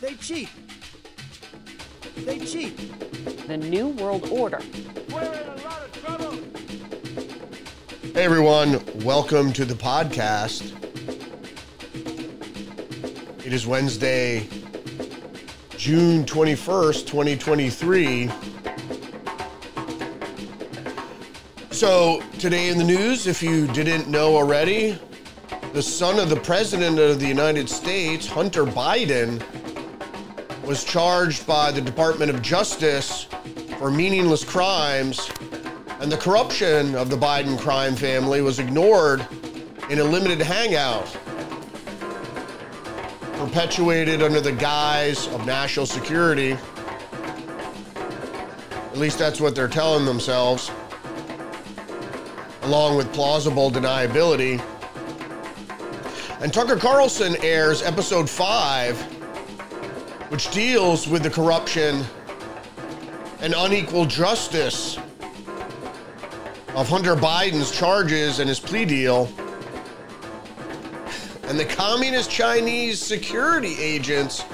They cheat. They cheat. The New World Order. We're in a lot of trouble. Hey everyone, welcome to the podcast. It is Wednesday, June 21st, 2023. So, today in the news, if you didn't know already, the son of the President of the United States, Hunter Biden, was charged by the Department of Justice for meaningless crimes, and the corruption of the Biden crime family was ignored in a limited hangout perpetuated under the guise of national security. At least that's what they're telling themselves, along with plausible deniability. And Tucker Carlson airs episode 5, which deals with the corruption and unequal justice of Hunter Biden's charges and his plea deal. And the communist Chinese security agents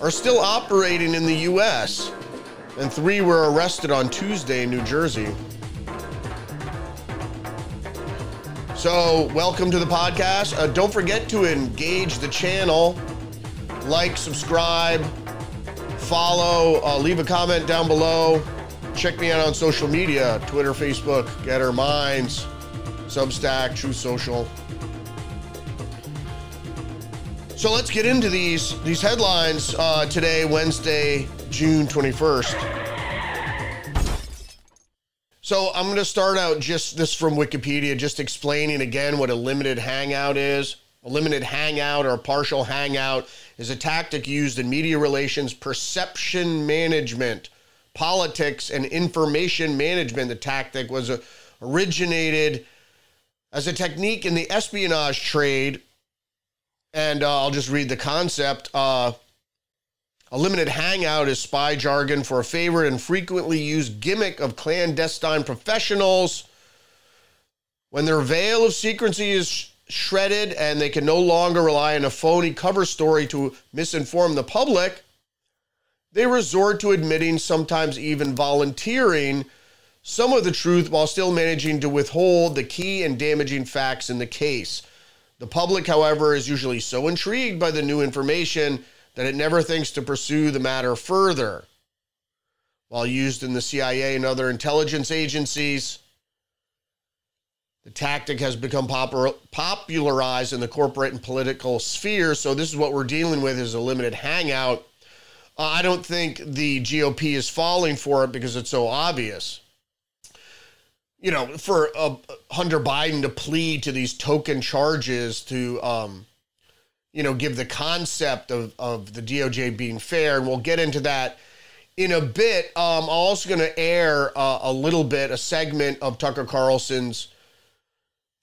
are still operating in the US. And three were arrested on Tuesday in New Jersey. So, welcome to the podcast. Uh, don't forget to engage the channel, like, subscribe, follow, uh, leave a comment down below. Check me out on social media Twitter, Facebook, Gettr Minds, Substack, Truth Social. So let's get into these these headlines uh, today, Wednesday, June 21st. So I'm going to start out just this from Wikipedia, just explaining again what a limited hangout is. A limited hangout or a partial hangout is a tactic used in media relations, perception management, politics, and information management. The tactic was uh, originated as a technique in the espionage trade and uh, I'll just read the concept. Uh, a limited hangout is spy jargon for a favorite and frequently used gimmick of clandestine professionals. When their veil of secrecy is shredded and they can no longer rely on a phony cover story to misinform the public, they resort to admitting, sometimes even volunteering, some of the truth while still managing to withhold the key and damaging facts in the case. The public, however, is usually so intrigued by the new information that it never thinks to pursue the matter further. While used in the CIA and other intelligence agencies, the tactic has become popularized in the corporate and political sphere. So this is what we're dealing with is a limited hangout. Uh, I don't think the GOP is falling for it because it's so obvious you know, for uh, Hunter Biden to plead to these token charges to, um, you know, give the concept of, of the DOJ being fair. And we'll get into that in a bit. Um, I'm also going to air uh, a little bit, a segment of Tucker Carlson's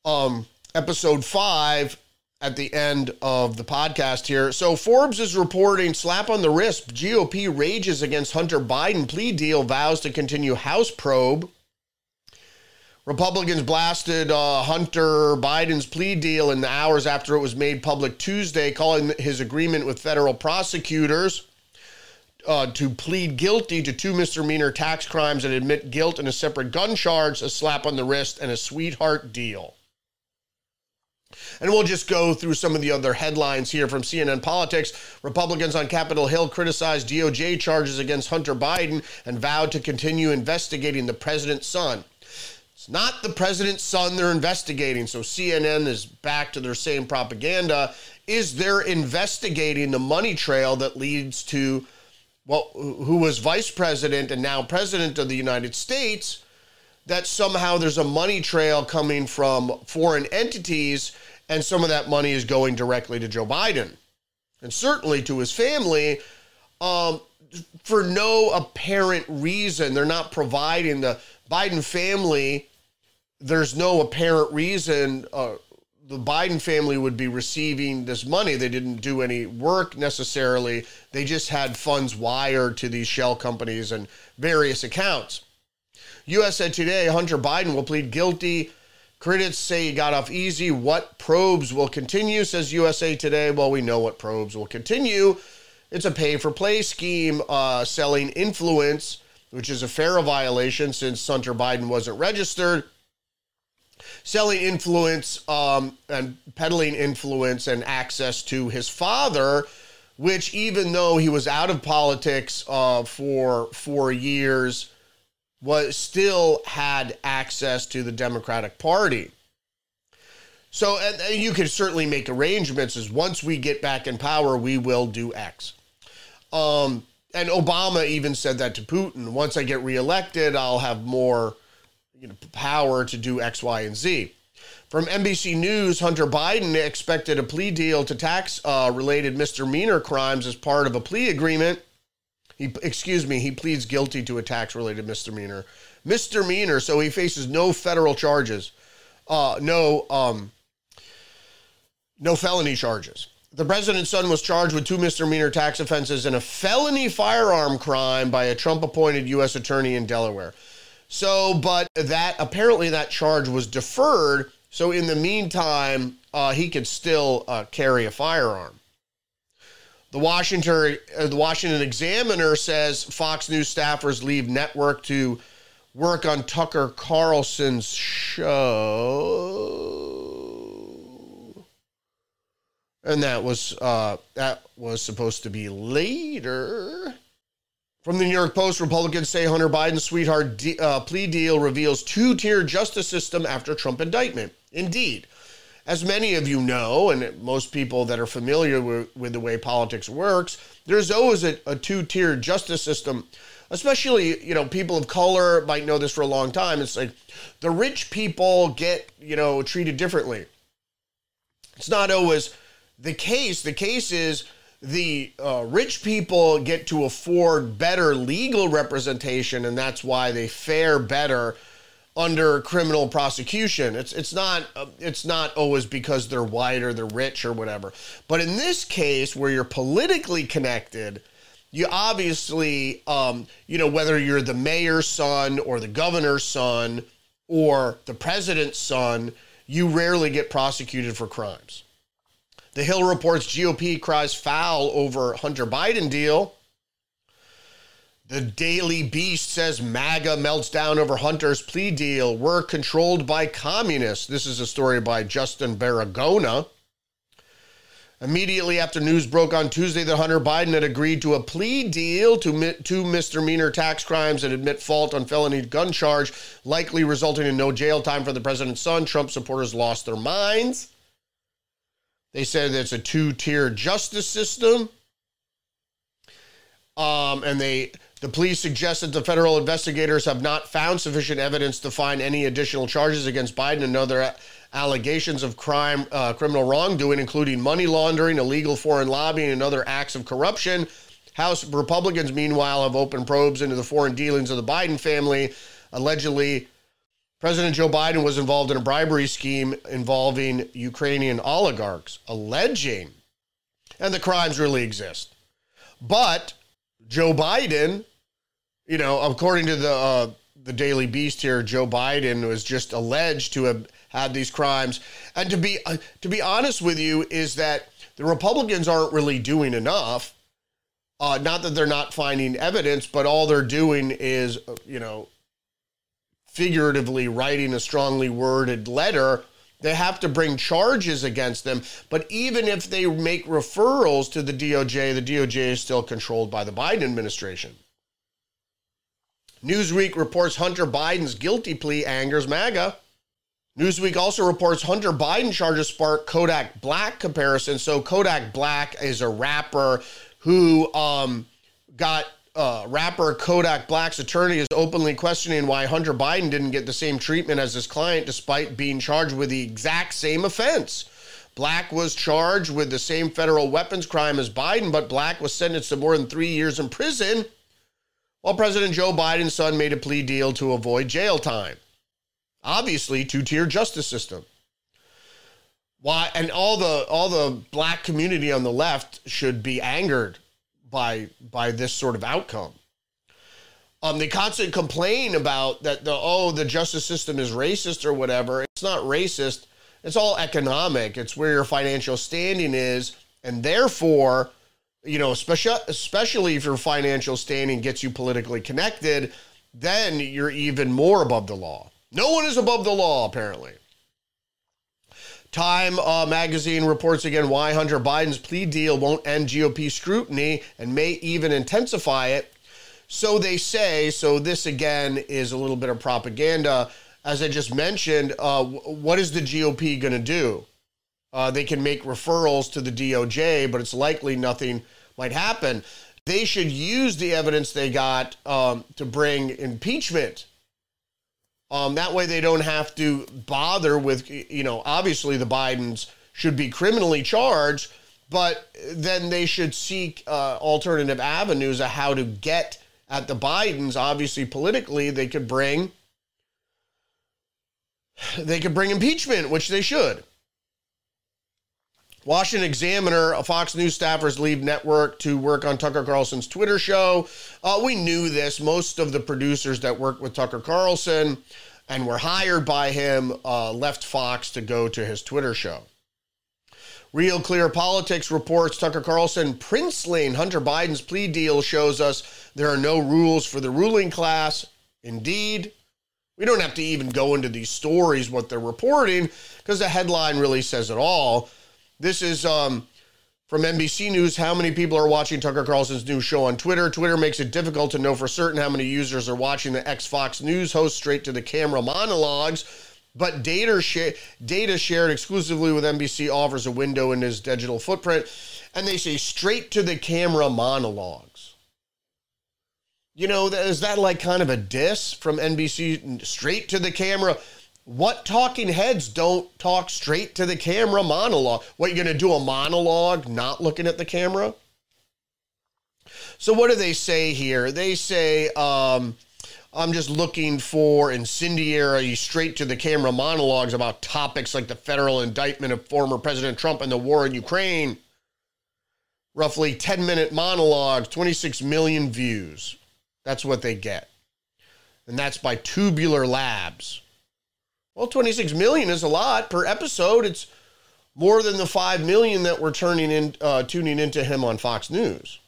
um, episode five at the end of the podcast here. So Forbes is reporting slap on the wrist. GOP rages against Hunter Biden plea deal vows to continue House probe. Republicans blasted uh, Hunter Biden's plea deal in the hours after it was made public Tuesday, calling his agreement with federal prosecutors uh, to plead guilty to two misdemeanor tax crimes and admit guilt in a separate gun charge, a slap on the wrist, and a sweetheart deal. And we'll just go through some of the other headlines here from CNN Politics. Republicans on Capitol Hill criticized DOJ charges against Hunter Biden and vowed to continue investigating the president's son. It's not the president's son they're investigating. So CNN is back to their same propaganda. Is they're investigating the money trail that leads to well, who was vice president and now president of the United States? That somehow there's a money trail coming from foreign entities, and some of that money is going directly to Joe Biden and certainly to his family. Um, for no apparent reason, they're not providing the Biden family there's no apparent reason uh, the Biden family would be receiving this money. They didn't do any work necessarily. They just had funds wired to these shell companies and various accounts. USA Today Hunter Biden will plead guilty. Critics say he got off easy. What probes will continue, says USA Today. Well, we know what probes will continue. It's a pay for play scheme uh, selling influence, which is a FARA violation since Hunter Biden wasn't registered. Selling influence um, and peddling influence and access to his father, which, even though he was out of politics uh, for four years, was still had access to the Democratic Party. So and, you could certainly make arrangements as once we get back in power, we will do X. Um, and Obama even said that to Putin. Once I get reelected, I'll have more you know, power to do X, Y, and Z. From NBC News, Hunter Biden expected a plea deal to tax uh, related misdemeanor crimes as part of a plea agreement. He, excuse me, he pleads guilty to a tax related misdemeanor. Misdemeanor, so he faces no federal charges, uh, no um, no felony charges. The president's son was charged with two misdemeanor tax offenses and a felony firearm crime by a Trump appointed U.S. attorney in Delaware. So, but that apparently that charge was deferred. So, in the meantime, uh, he could still uh, carry a firearm. The Washington, uh, the Washington Examiner says Fox News staffers leave network to work on Tucker Carlson's show, and that was uh, that was supposed to be later. From the New York Post, Republicans say Hunter Biden's sweetheart de- uh, plea deal reveals two-tier justice system after Trump indictment. Indeed, as many of you know, and most people that are familiar with, with the way politics works, there's always a, a two-tier justice system. Especially, you know, people of color might know this for a long time. It's like the rich people get, you know, treated differently. It's not always the case. The case is the uh, rich people get to afford better legal representation, and that's why they fare better under criminal prosecution. It's it's not uh, it's not always because they're white or they're rich or whatever. But in this case, where you're politically connected, you obviously um, you know whether you're the mayor's son or the governor's son or the president's son, you rarely get prosecuted for crimes. The Hill reports GOP cries foul over Hunter Biden deal. The Daily Beast says MAGA melts down over Hunter's plea deal. We're controlled by communists. This is a story by Justin Baragona. Immediately after news broke on Tuesday that Hunter Biden had agreed to a plea deal to two misdemeanor tax crimes and admit fault on felony gun charge, likely resulting in no jail time for the president's son, Trump supporters lost their minds. They said it's a two tier justice system. Um, and they the police suggest that the federal investigators have not found sufficient evidence to find any additional charges against Biden and other allegations of crime, uh, criminal wrongdoing, including money laundering, illegal foreign lobbying, and other acts of corruption. House Republicans, meanwhile, have opened probes into the foreign dealings of the Biden family. Allegedly, President Joe Biden was involved in a bribery scheme involving Ukrainian oligarchs, alleging, and the crimes really exist. But Joe Biden you know, according to the uh, the Daily Beast here, Joe Biden was just alleged to have had these crimes. And to be uh, to be honest with you, is that the Republicans aren't really doing enough. Uh, not that they're not finding evidence, but all they're doing is, uh, you know, figuratively writing a strongly worded letter. They have to bring charges against them. But even if they make referrals to the DOJ, the DOJ is still controlled by the Biden administration. Newsweek reports Hunter Biden's guilty plea angers MAGA. Newsweek also reports Hunter Biden charges spark Kodak Black comparison. So Kodak Black is a rapper who um, got uh, rapper Kodak Black's attorney is openly questioning why Hunter Biden didn't get the same treatment as his client despite being charged with the exact same offense. Black was charged with the same federal weapons crime as Biden, but Black was sentenced to more than three years in prison while President Joe Biden's son made a plea deal to avoid jail time. Obviously, two-tier justice system. Why and all the all the black community on the left should be angered by by this sort of outcome. Um, they constantly complain about that the oh the justice system is racist or whatever. It's not racist. It's all economic. It's where your financial standing is, and therefore you know, especially especially if your financial standing gets you politically connected, then you're even more above the law. No one is above the law, apparently. Time uh, magazine reports again why Hunter Biden's plea deal won't end GOP scrutiny and may even intensify it. So they say. So this again is a little bit of propaganda. As I just mentioned, uh, what is the GOP going to do? Uh, they can make referrals to the DOJ, but it's likely nothing might happen. They should use the evidence they got um, to bring impeachment um, that way, they don't have to bother with, you know, obviously the Bidens should be criminally charged, but then they should seek uh, alternative avenues of how to get at the Bidens. Obviously, politically, they could bring they could bring impeachment, which they should. Washington Examiner, a Fox News staffers leave network to work on Tucker Carlson's Twitter show. Uh, we knew this. Most of the producers that work with Tucker Carlson and were hired by him uh, left Fox to go to his Twitter show. Real Clear Politics reports Tucker Carlson princeling Hunter Biden's plea deal shows us there are no rules for the ruling class. Indeed, we don't have to even go into these stories, what they're reporting, because the headline really says it all. This is um, from NBC News. How many people are watching Tucker Carlson's new show on Twitter? Twitter makes it difficult to know for certain how many users are watching the ex Fox News host straight to the camera monologues. But data, sh- data shared exclusively with NBC offers a window in his digital footprint. And they say straight to the camera monologues. You know, is that like kind of a diss from NBC? Straight to the camera. What talking heads don't talk straight to the camera monologue? What, you're going to do a monologue not looking at the camera? So, what do they say here? They say, um, I'm just looking for incendiary, straight to the camera monologues about topics like the federal indictment of former President Trump and the war in Ukraine. Roughly 10 minute monologues, 26 million views. That's what they get. And that's by Tubular Labs. Well, 26 million is a lot per episode. It's more than the 5 million that we're turning in uh, tuning into him on Fox News.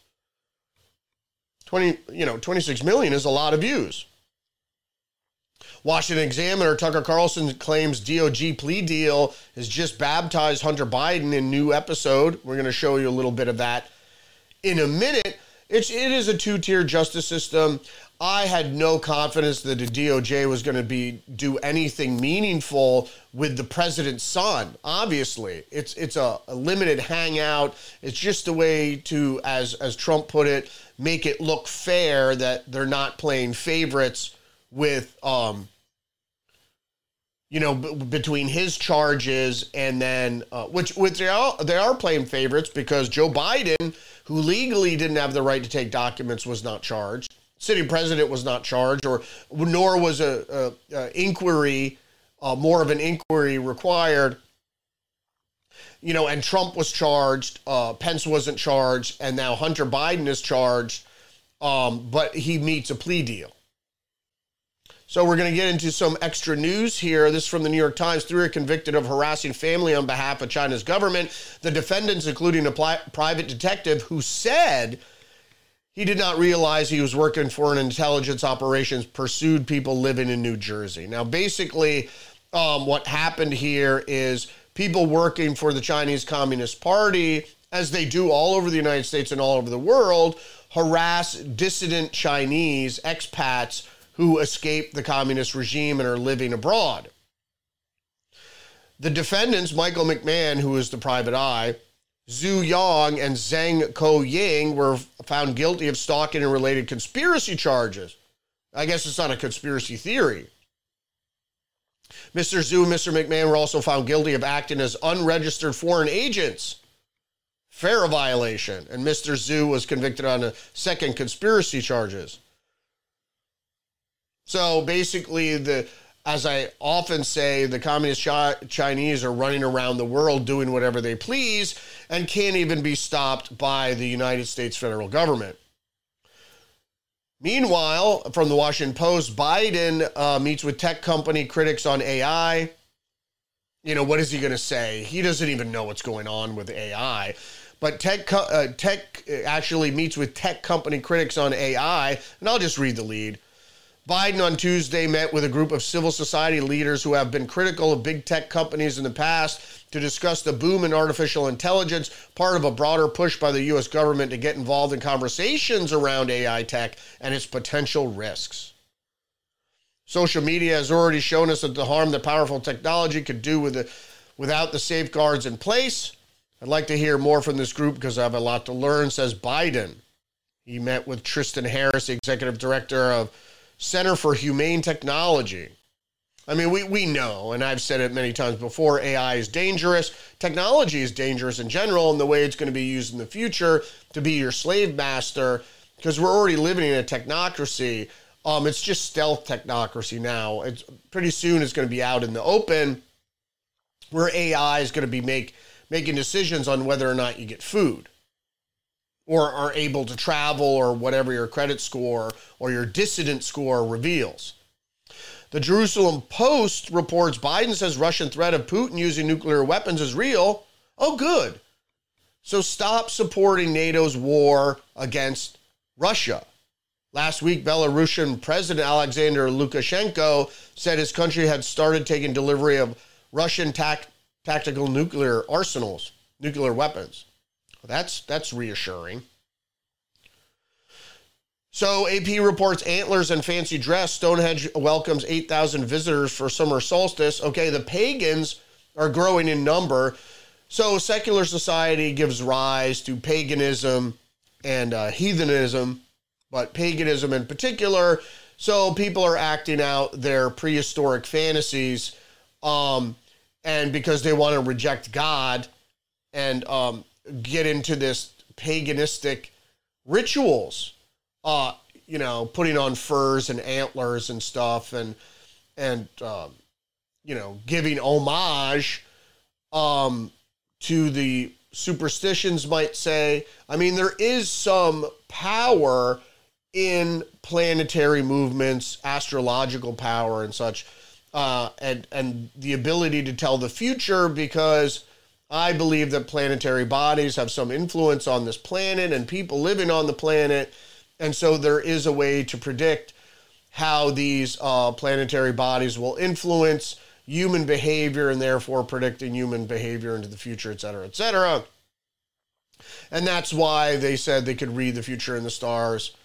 20, you know, 26 million is a lot of views. Washington Examiner Tucker Carlson claims DOJ plea deal has just baptized Hunter Biden in new episode. We're going to show you a little bit of that in a minute. It's it is a two-tier justice system. I had no confidence that the DOJ was going to be do anything meaningful with the president's son. Obviously, it's it's a, a, limited hangout. It's just a way to, as as Trump put it, make it look fair that they're not playing favorites with, um, you know, b- between his charges and then uh, which which they are they are playing favorites because Joe Biden, who legally didn't have the right to take documents, was not charged sitting president was not charged, or nor was a, a, a inquiry, uh, more of an inquiry required. You know, and Trump was charged, uh, Pence wasn't charged, and now Hunter Biden is charged, um, but he meets a plea deal. So we're going to get into some extra news here. This is from the New York Times. Three are convicted of harassing family on behalf of China's government. The defendants, including a pli- private detective who said he did not realize he was working for an intelligence operations pursued people living in New Jersey. Now, basically, um, what happened here is people working for the Chinese Communist Party, as they do all over the United States and all over the world, harass dissident Chinese expats who escaped the communist regime and are living abroad. The defendants, Michael McMahon, who is the private eye, Zhu Yang and Zhang Ko Ying were found guilty of stalking and related conspiracy charges. I guess it's not a conspiracy theory. Mr. Zhu and Mr. McMahon were also found guilty of acting as unregistered foreign agents. FARA violation. And Mr. Zhu was convicted on a second conspiracy charges. So basically, the as I often say, the communist Chinese are running around the world doing whatever they please and can't even be stopped by the United States federal government. Meanwhile, from the Washington Post, Biden uh, meets with tech company critics on AI. You know, what is he going to say? He doesn't even know what's going on with AI. But tech, co- uh, tech actually meets with tech company critics on AI, and I'll just read the lead. Biden on Tuesday met with a group of civil society leaders who have been critical of big tech companies in the past to discuss the boom in artificial intelligence, part of a broader push by the U.S. government to get involved in conversations around AI tech and its potential risks. Social media has already shown us that the harm that powerful technology could do with the, without the safeguards in place. I'd like to hear more from this group because I have a lot to learn, says Biden. He met with Tristan Harris, executive director of Center for Humane Technology. I mean, we, we know, and I've said it many times before AI is dangerous. Technology is dangerous in general, and the way it's going to be used in the future to be your slave master, because we're already living in a technocracy. Um, it's just stealth technocracy now. It's pretty soon it's going to be out in the open, where AI is going to be make making decisions on whether or not you get food or are able to travel or whatever your credit score or your dissident score reveals. The Jerusalem Post reports Biden says Russian threat of Putin using nuclear weapons is real. Oh, good. So stop supporting NATO's war against Russia. Last week, Belarusian President Alexander Lukashenko said his country had started taking delivery of Russian tac- tactical nuclear arsenals, nuclear weapons. That's that's reassuring. So AP reports antlers and fancy dress. Stonehenge welcomes 8,000 visitors for summer solstice. Okay, the pagans are growing in number. So secular society gives rise to paganism and uh, heathenism, but paganism in particular. So people are acting out their prehistoric fantasies, um, and because they want to reject God and um, get into this paganistic rituals. Uh, you know, putting on furs and antlers and stuff, and and um, you know, giving homage um, to the superstitions, might say. I mean, there is some power in planetary movements, astrological power, and such, uh, and and the ability to tell the future because I believe that planetary bodies have some influence on this planet and people living on the planet. And so there is a way to predict how these uh, planetary bodies will influence human behavior and therefore predicting human behavior into the future, et cetera, et cetera. And that's why they said they could read the future in the stars.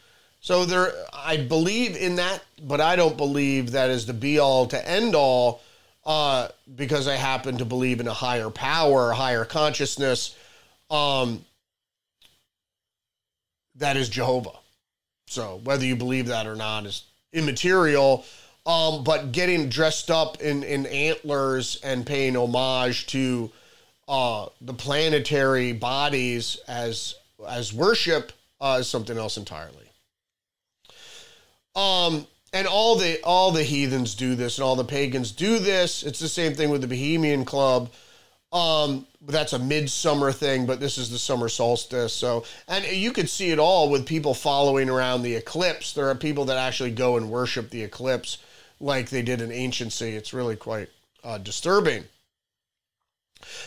So there, I believe in that, but I don't believe that is the be all to end all uh, because I happen to believe in a higher power, a higher consciousness. Um, that is Jehovah. So whether you believe that or not is immaterial. Um, but getting dressed up in, in antlers and paying homage to uh, the planetary bodies as as worship uh, is something else entirely. Um, and all the all the heathens do this and all the pagans do this. It's the same thing with the bohemian club. Um that's a midsummer thing but this is the summer solstice. So and you could see it all with people following around the eclipse. There are people that actually go and worship the eclipse like they did in anciency it's really quite uh, disturbing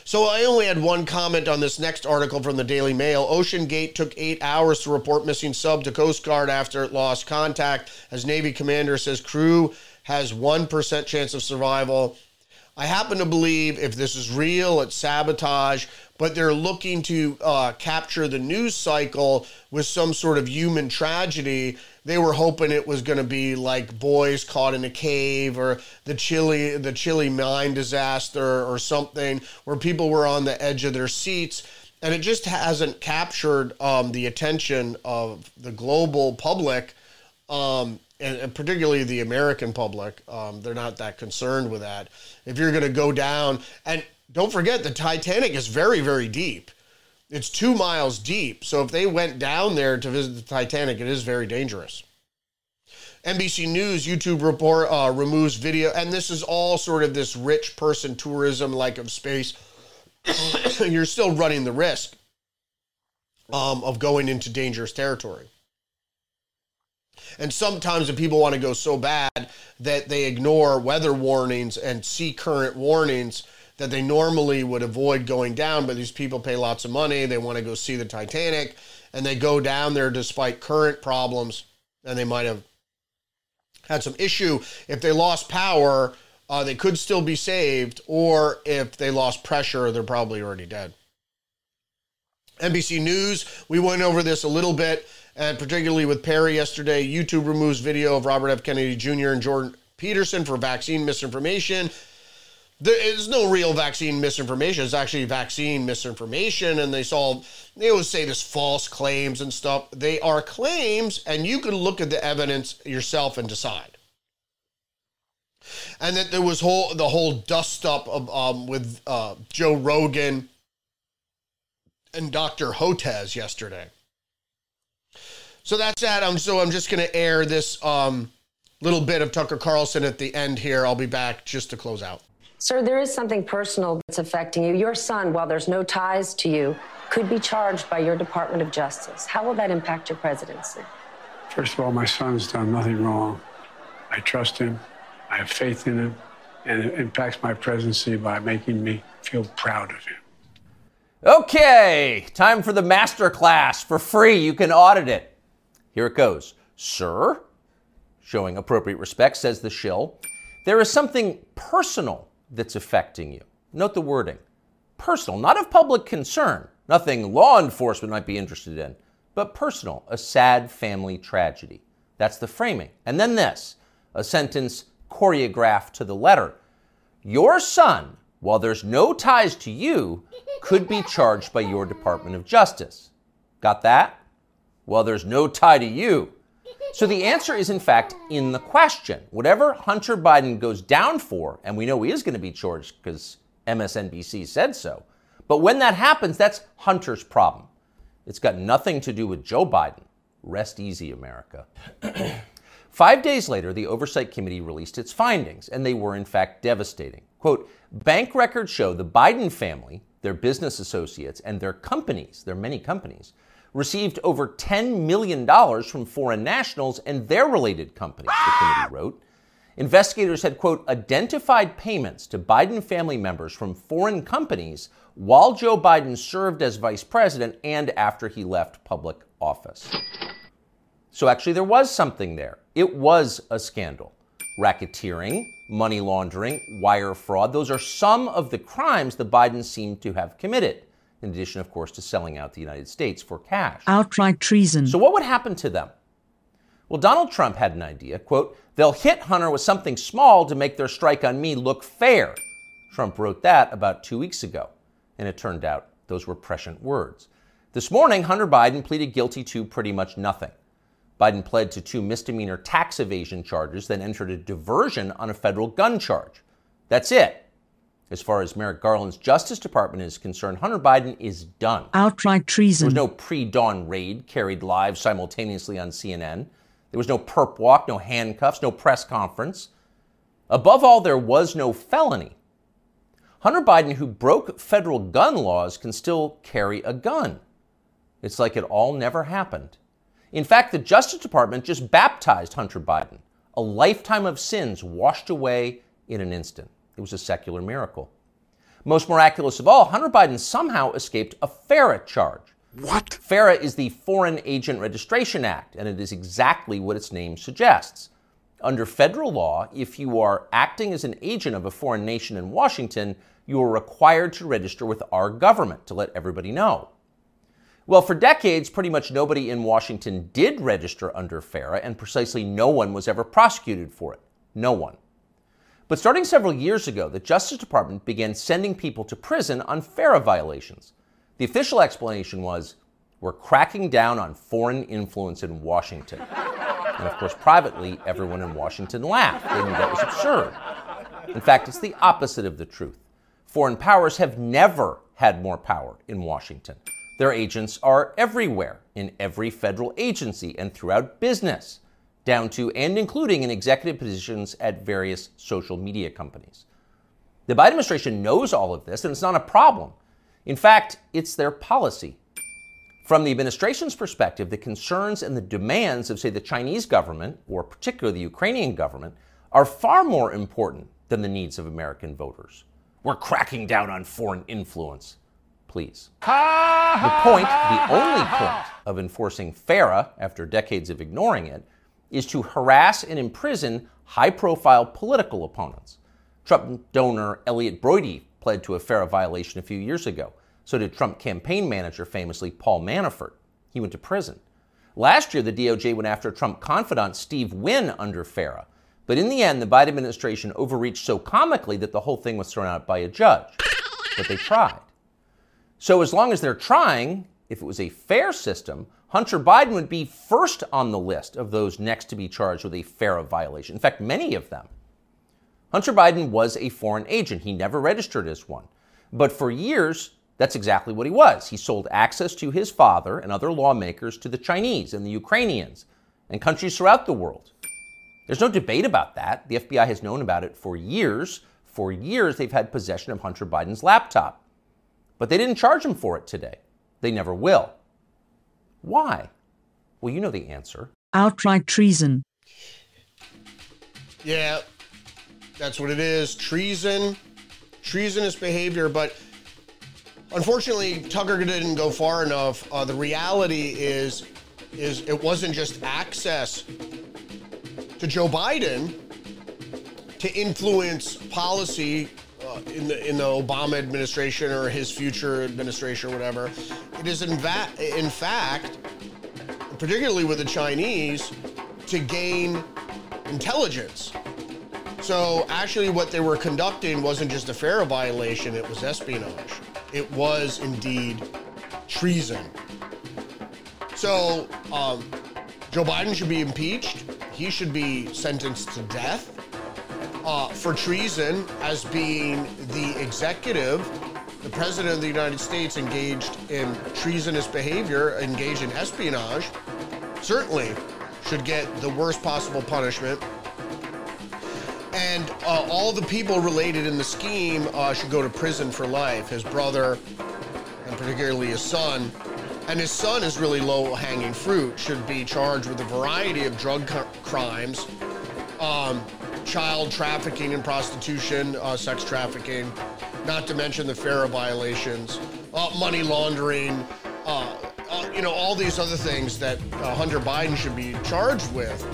so I only had one comment on this next article from the Daily Mail. OceanGate took eight hours to report missing sub to Coast Guard after it lost contact. As Navy commander says, crew has 1% chance of survival. I happen to believe if this is real, it's sabotage, but they're looking to uh, capture the news cycle with some sort of human tragedy. They were hoping it was going to be like boys caught in a cave or the Chile the Chile mine disaster or something where people were on the edge of their seats. And it just hasn't captured um, the attention of the global public um, and, and, particularly the American public. Um, they're not that concerned with that. If you're going to go down and don't forget the Titanic is very very deep it's two miles deep. So if they went down there to visit the Titanic, it is very dangerous. NBC News YouTube report uh, removes video, and this is all sort of this rich person tourism like of space. You're still running the risk um, of going into dangerous territory. And sometimes the people want to go so bad that they ignore weather warnings and sea current warnings that they normally would avoid going down, but these people pay lots of money. They want to go see the Titanic and they go down there despite current problems and they might have had some issue. If they lost power, uh, they could still be saved, or if they lost pressure, they're probably already dead. NBC News, we went over this a little bit, and particularly with Perry yesterday. YouTube removes video of Robert F. Kennedy Jr. and Jordan Peterson for vaccine misinformation. There is no real vaccine misinformation. It's actually vaccine misinformation, and they saw they always say this false claims and stuff. They are claims, and you can look at the evidence yourself and decide. And that there was whole the whole dust up of um, with uh, Joe Rogan and Dr. Hotez yesterday. So that's that. Um, so I'm just going to air this um, little bit of Tucker Carlson at the end here. I'll be back just to close out. Sir, there is something personal that's affecting you. Your son, while there's no ties to you, could be charged by your Department of Justice. How will that impact your presidency? First of all, my son's done nothing wrong. I trust him. I have faith in him. And it impacts my presidency by making me feel proud of him. Okay, time for the master class for free. You can audit it. Here it goes. Sir, showing appropriate respect, says the shill, there is something personal that's affecting you. Note the wording personal, not of public concern, nothing law enforcement might be interested in, but personal, a sad family tragedy. That's the framing. And then this a sentence choreographed to the letter. Your son while there's no ties to you, could be charged by your Department of Justice. Got that? Well, there's no tie to you. So the answer is, in fact, in the question. Whatever Hunter Biden goes down for, and we know he is going to be charged because MSNBC said so, but when that happens, that's Hunter's problem. It's got nothing to do with Joe Biden. Rest easy, America. Five days later, the Oversight Committee released its findings, and they were, in fact, devastating. Quote, bank records show the Biden family, their business associates, and their companies, their many companies, received over $10 million from foreign nationals and their related companies, the committee wrote. Investigators had, quote, identified payments to Biden family members from foreign companies while Joe Biden served as vice president and after he left public office. So actually, there was something there. It was a scandal racketeering, money laundering, wire fraud. Those are some of the crimes the Bidens seem to have committed, in addition, of course, to selling out the United States for cash. Outright treason. So, what would happen to them? Well, Donald Trump had an idea. Quote, they'll hit Hunter with something small to make their strike on me look fair. Trump wrote that about two weeks ago, and it turned out those were prescient words. This morning, Hunter Biden pleaded guilty to pretty much nothing. Biden pled to two misdemeanor tax evasion charges, then entered a diversion on a federal gun charge. That's it. As far as Merrick Garland's Justice Department is concerned, Hunter Biden is done. Outright treason. There was no pre dawn raid carried live simultaneously on CNN. There was no perp walk, no handcuffs, no press conference. Above all, there was no felony. Hunter Biden, who broke federal gun laws, can still carry a gun. It's like it all never happened. In fact, the Justice Department just baptized Hunter Biden, a lifetime of sins washed away in an instant. It was a secular miracle. Most miraculous of all, Hunter Biden somehow escaped a FARA charge. What? FARA is the Foreign Agent Registration Act, and it is exactly what its name suggests. Under federal law, if you are acting as an agent of a foreign nation in Washington, you are required to register with our government to let everybody know. Well, for decades, pretty much nobody in Washington did register under FARA, and precisely no one was ever prosecuted for it. No one. But starting several years ago, the Justice Department began sending people to prison on FARA violations. The official explanation was we're cracking down on foreign influence in Washington. And of course, privately, everyone in Washington laughed. They knew that was absurd. In fact, it's the opposite of the truth. Foreign powers have never had more power in Washington. Their agents are everywhere, in every federal agency and throughout business, down to and including in executive positions at various social media companies. The Biden administration knows all of this, and it's not a problem. In fact, it's their policy. From the administration's perspective, the concerns and the demands of, say, the Chinese government, or particularly the Ukrainian government, are far more important than the needs of American voters. We're cracking down on foreign influence. Please. The point, the only point of enforcing FARA after decades of ignoring it, is to harass and imprison high profile political opponents. Trump donor Elliott Broidy pled to a FARA violation a few years ago. So did Trump campaign manager famously Paul Manafort. He went to prison. Last year, the DOJ went after Trump confidant Steve Wynn under FARA. But in the end, the Biden administration overreached so comically that the whole thing was thrown out by a judge. But they tried. So, as long as they're trying, if it was a fair system, Hunter Biden would be first on the list of those next to be charged with a FARA violation. In fact, many of them. Hunter Biden was a foreign agent. He never registered as one. But for years, that's exactly what he was. He sold access to his father and other lawmakers to the Chinese and the Ukrainians and countries throughout the world. There's no debate about that. The FBI has known about it for years. For years, they've had possession of Hunter Biden's laptop. But they didn't charge him for it today. They never will. Why? Well, you know the answer. Outright treason. Yeah, that's what it is. Treason, treasonous behavior. But unfortunately, Tucker didn't go far enough. Uh, the reality is, is it wasn't just access to Joe Biden to influence policy in the in the Obama administration or his future administration or whatever. It is in, va- in fact, particularly with the Chinese, to gain intelligence. So actually, what they were conducting wasn't just a FARA violation; it was espionage. It was indeed treason. So um, Joe Biden should be impeached. He should be sentenced to death uh, for treason as being the executive, the president of the United States engaged in treasonous behavior, engaged in espionage, certainly should get the worst possible punishment. And uh, all the people related in the scheme uh, should go to prison for life. His brother, and particularly his son. And his son is really low hanging fruit, should be charged with a variety of drug c- crimes, um, child trafficking and prostitution, uh, sex trafficking, not to mention the FARA violations, uh, money laundering, uh, uh, you know, all these other things that uh, Hunter Biden should be charged with.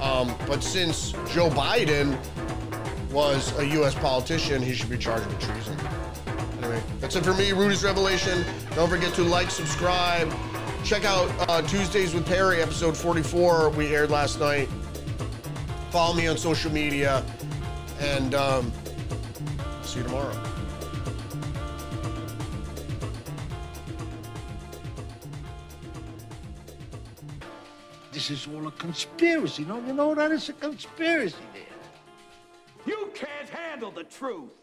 Um, but since Joe Biden was a U.S. politician, he should be charged with treason. Anyway, that's it for me, Rudy's Revelation. Don't forget to like, subscribe. Check out Tuesdays with Perry, episode 44. We aired last night. Follow me on social media. And um, see you tomorrow. This is all a conspiracy. No, you know that? It's a conspiracy there. You can't handle the truth.